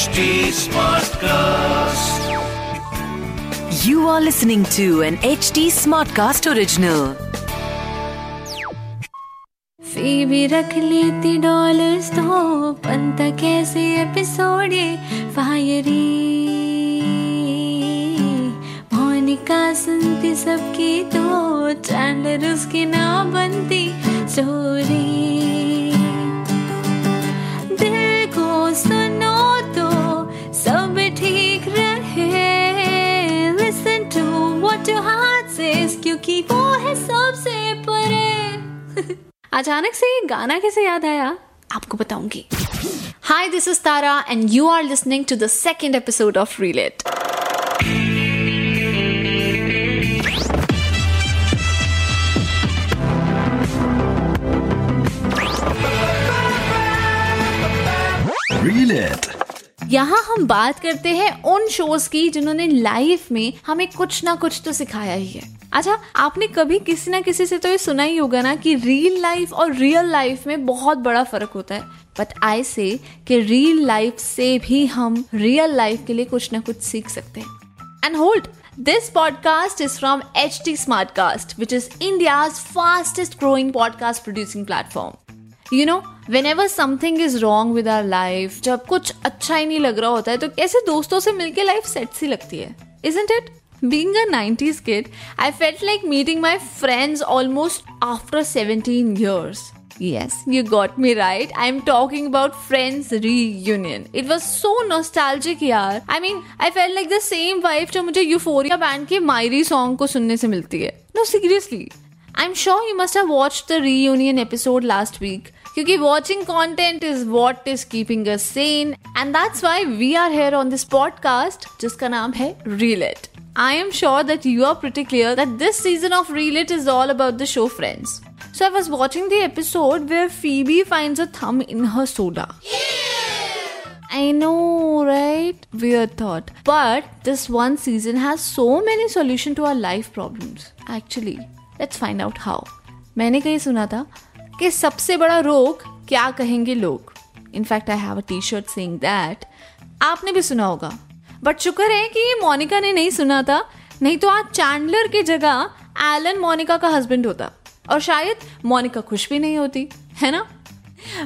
HD Smartcast. You are listening to an HD Smartcast original. Phoebe रख लेती dollars तो बनता कैसे एपिसोड ये फायरी मोनिका सुनती सबकी तो चैंडर उसकी ना बनती स्टोरी व्हाट हाथ हार्ट क्योंकि वो है सबसे परे। अचानक से ये गाना कैसे याद आया? आपको बताऊँगी। Hi this is Tara and you are listening to the second episode of Relate यहाँ हम बात करते हैं उन शोज़ की जिन्होंने लाइफ में हमें कुछ ना कुछ तो सिखाया ही है। अच्छा आपने कभी किसी ना किसी से तो ये सुना ही होगा ना कि रियल लाइफ और रियल लाइफ में बहुत बड़ा फ़र्क होता है। बट आई से कि रियल लाइफ से भी हम रियल लाइफ के लिए कुछ ना कुछ सीख सकते हैं। And hold This podcast is from HT Smartcast, which is India's fastest growing podcast producing platform. You know whenever something is wrong with our life जब कुछ अच्छा ही नहीं लग रहा होता है तो कैसे दोस्तों से मिलके लाइफ सेट सी लगती है isn't it Being a 90s kid, I felt like meeting my friends almost after 17 years. Yes, you got me right. I'm talking about Friends Reunion. It was so nostalgic, yaar. I mean, I felt like the same vibe जो मुझे Euphoria band के मायरी song को सुनने से मिलती है. No, seriously. I'm sure you must have watched the reunion episode last week. क्योंकि watching content is what is keeping us sane and that's why we are here on this podcast जिसका नाम है Reel It. I am sure that you are pretty clear that this season of Reel It is all about the show Friends. So I was watching the episode where Phoebe finds a thumb in her soda. I know, right? Weird thought. But this one season has so many solutions to our life problems. Actually, let's find out how. मैंने कहीं सुना था कि सबसे बड़ा रोग क्या कहेंगे लोग? In fact I have a T shirt saying that आपने भी सुना होगा। बट शुक्र है कि ये मोनिका ने नहीं सुना था। नहीं तो आज चैंडलर की जगह एलन मोनिका का हस्बैंड होता। और शायद मोनिका खुश भी नहीं होती, है ना?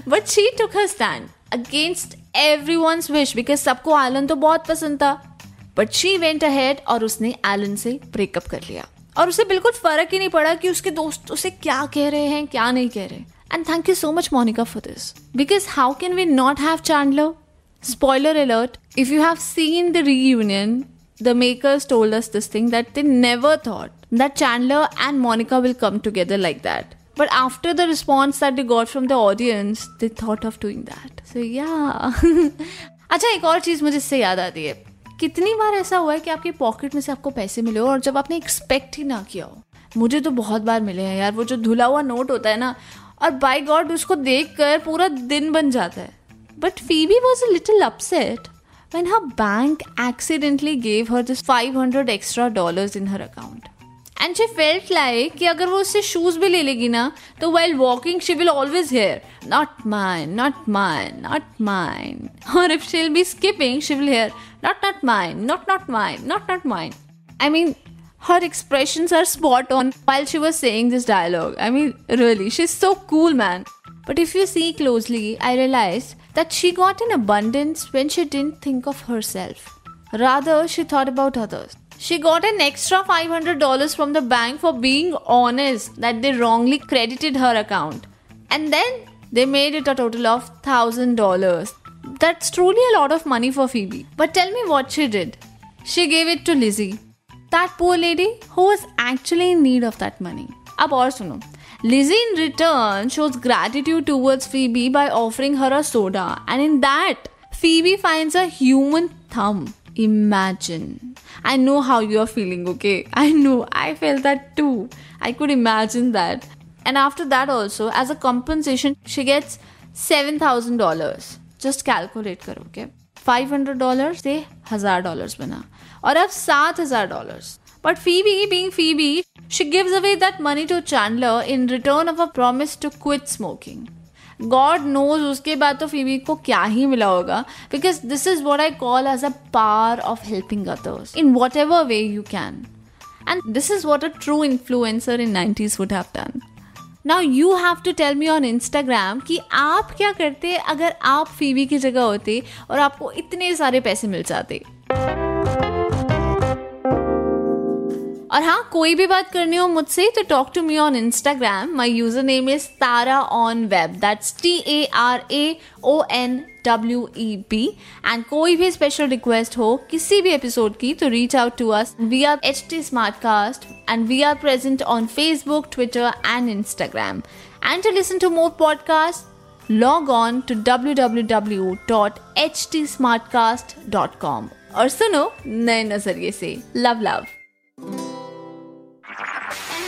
But she took her stand against everyone's wish because सबको एलन तो बहुत पसंद था। बट शी वेंट अहेड और उसने एलन से ब्रेकअप कर लिया। और उसे बिल्कुल फ़र्क ही नहीं पड़ा कि उसके दोस्त उसे क्या कह रहे हैं, क्या नहीं कह रहे। And thank you so much Monica for this because how can we not have Chandler spoiler alert if you have seen the reunion the makers told us this thing that they never thought that Chandler and Monica will come together like that but after the response that they got from the audience they thought of doing that so या अच्छा एक और चीज़ मुझे इससे याद आती है। कितनी बार ऐसा हुआ है कि आपके पॉकेट में से आपको पैसे मिले हो और जब आपने एक्सपेक्ट ही ना किया हो मुझे तो बहुत बार मिले हैं यार, वो जो धुला हुआ नोट होता है ना, और बाई गॉड उसको देख कर पूरा दिन बन जाता है but Phoebe was a little upset upset her bank accidentally gave her her this 500 extra dollars in her account. And she felt like कि अगर वो उससे shoes भी ले लेगी ना तो while walking she will always hear not mine, not mine, not mine. Or if she'll be skipping she will hear not not mine, not not mine, not not mine. I mean her expressions are spot on while she was saying this dialogue. I mean really she's so cool man. But if you see closely, I realized that she got in abundance when she didn't think of herself. Rather, she thought about others. She got an extra $500 from the bank for being honest that they wrongly credited her account. And then they made it a total of $1000. That's truly a lot of money for Phoebe. But tell me what she did. She gave it to Lizzie. That poor lady who was actually in need of that money. अब और सुनो Lizzie in return shows gratitude towards Phoebe by offering her a soda, and in that, Phoebe finds a human thumb. Imagine. I know how you are feeling, okay? I know, I felt that too. I could imagine that. And after that, also, as a compensation, she gets $7,000. Just calculate करो, okay? $500 से हजार dollars बना और अब सात हजार dollars But Phoebe, being Phoebe, she gives away that money to Chandler in return of a promise to quit smoking. God knows उसके बाद तो फीवी को क्या ही मिला होगा। Because this is what I call as a part of helping others in whatever way you can and this is what a true influencer in nineties would have done now you have to tell me on Instagram कि आप क्या करते अगर आप फीवी की जगह होते और आपको इतने सारे पैसे मिल जाते। और हाँ कोई भी बात करनी हो मुझसे तो talk to me on Instagram my user name is Tara on web that's T A R A O N W E B and कोई भी स्पेशल रिक्वेस्ट हो किसी भी एपिसोड की तो reach out to us we are H T Smartcast and we are present on Facebook Twitter and Instagram and to listen to more podcast log on to www.htsmartcast.com और सुनो नए नज़रिए से. Love love